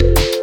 you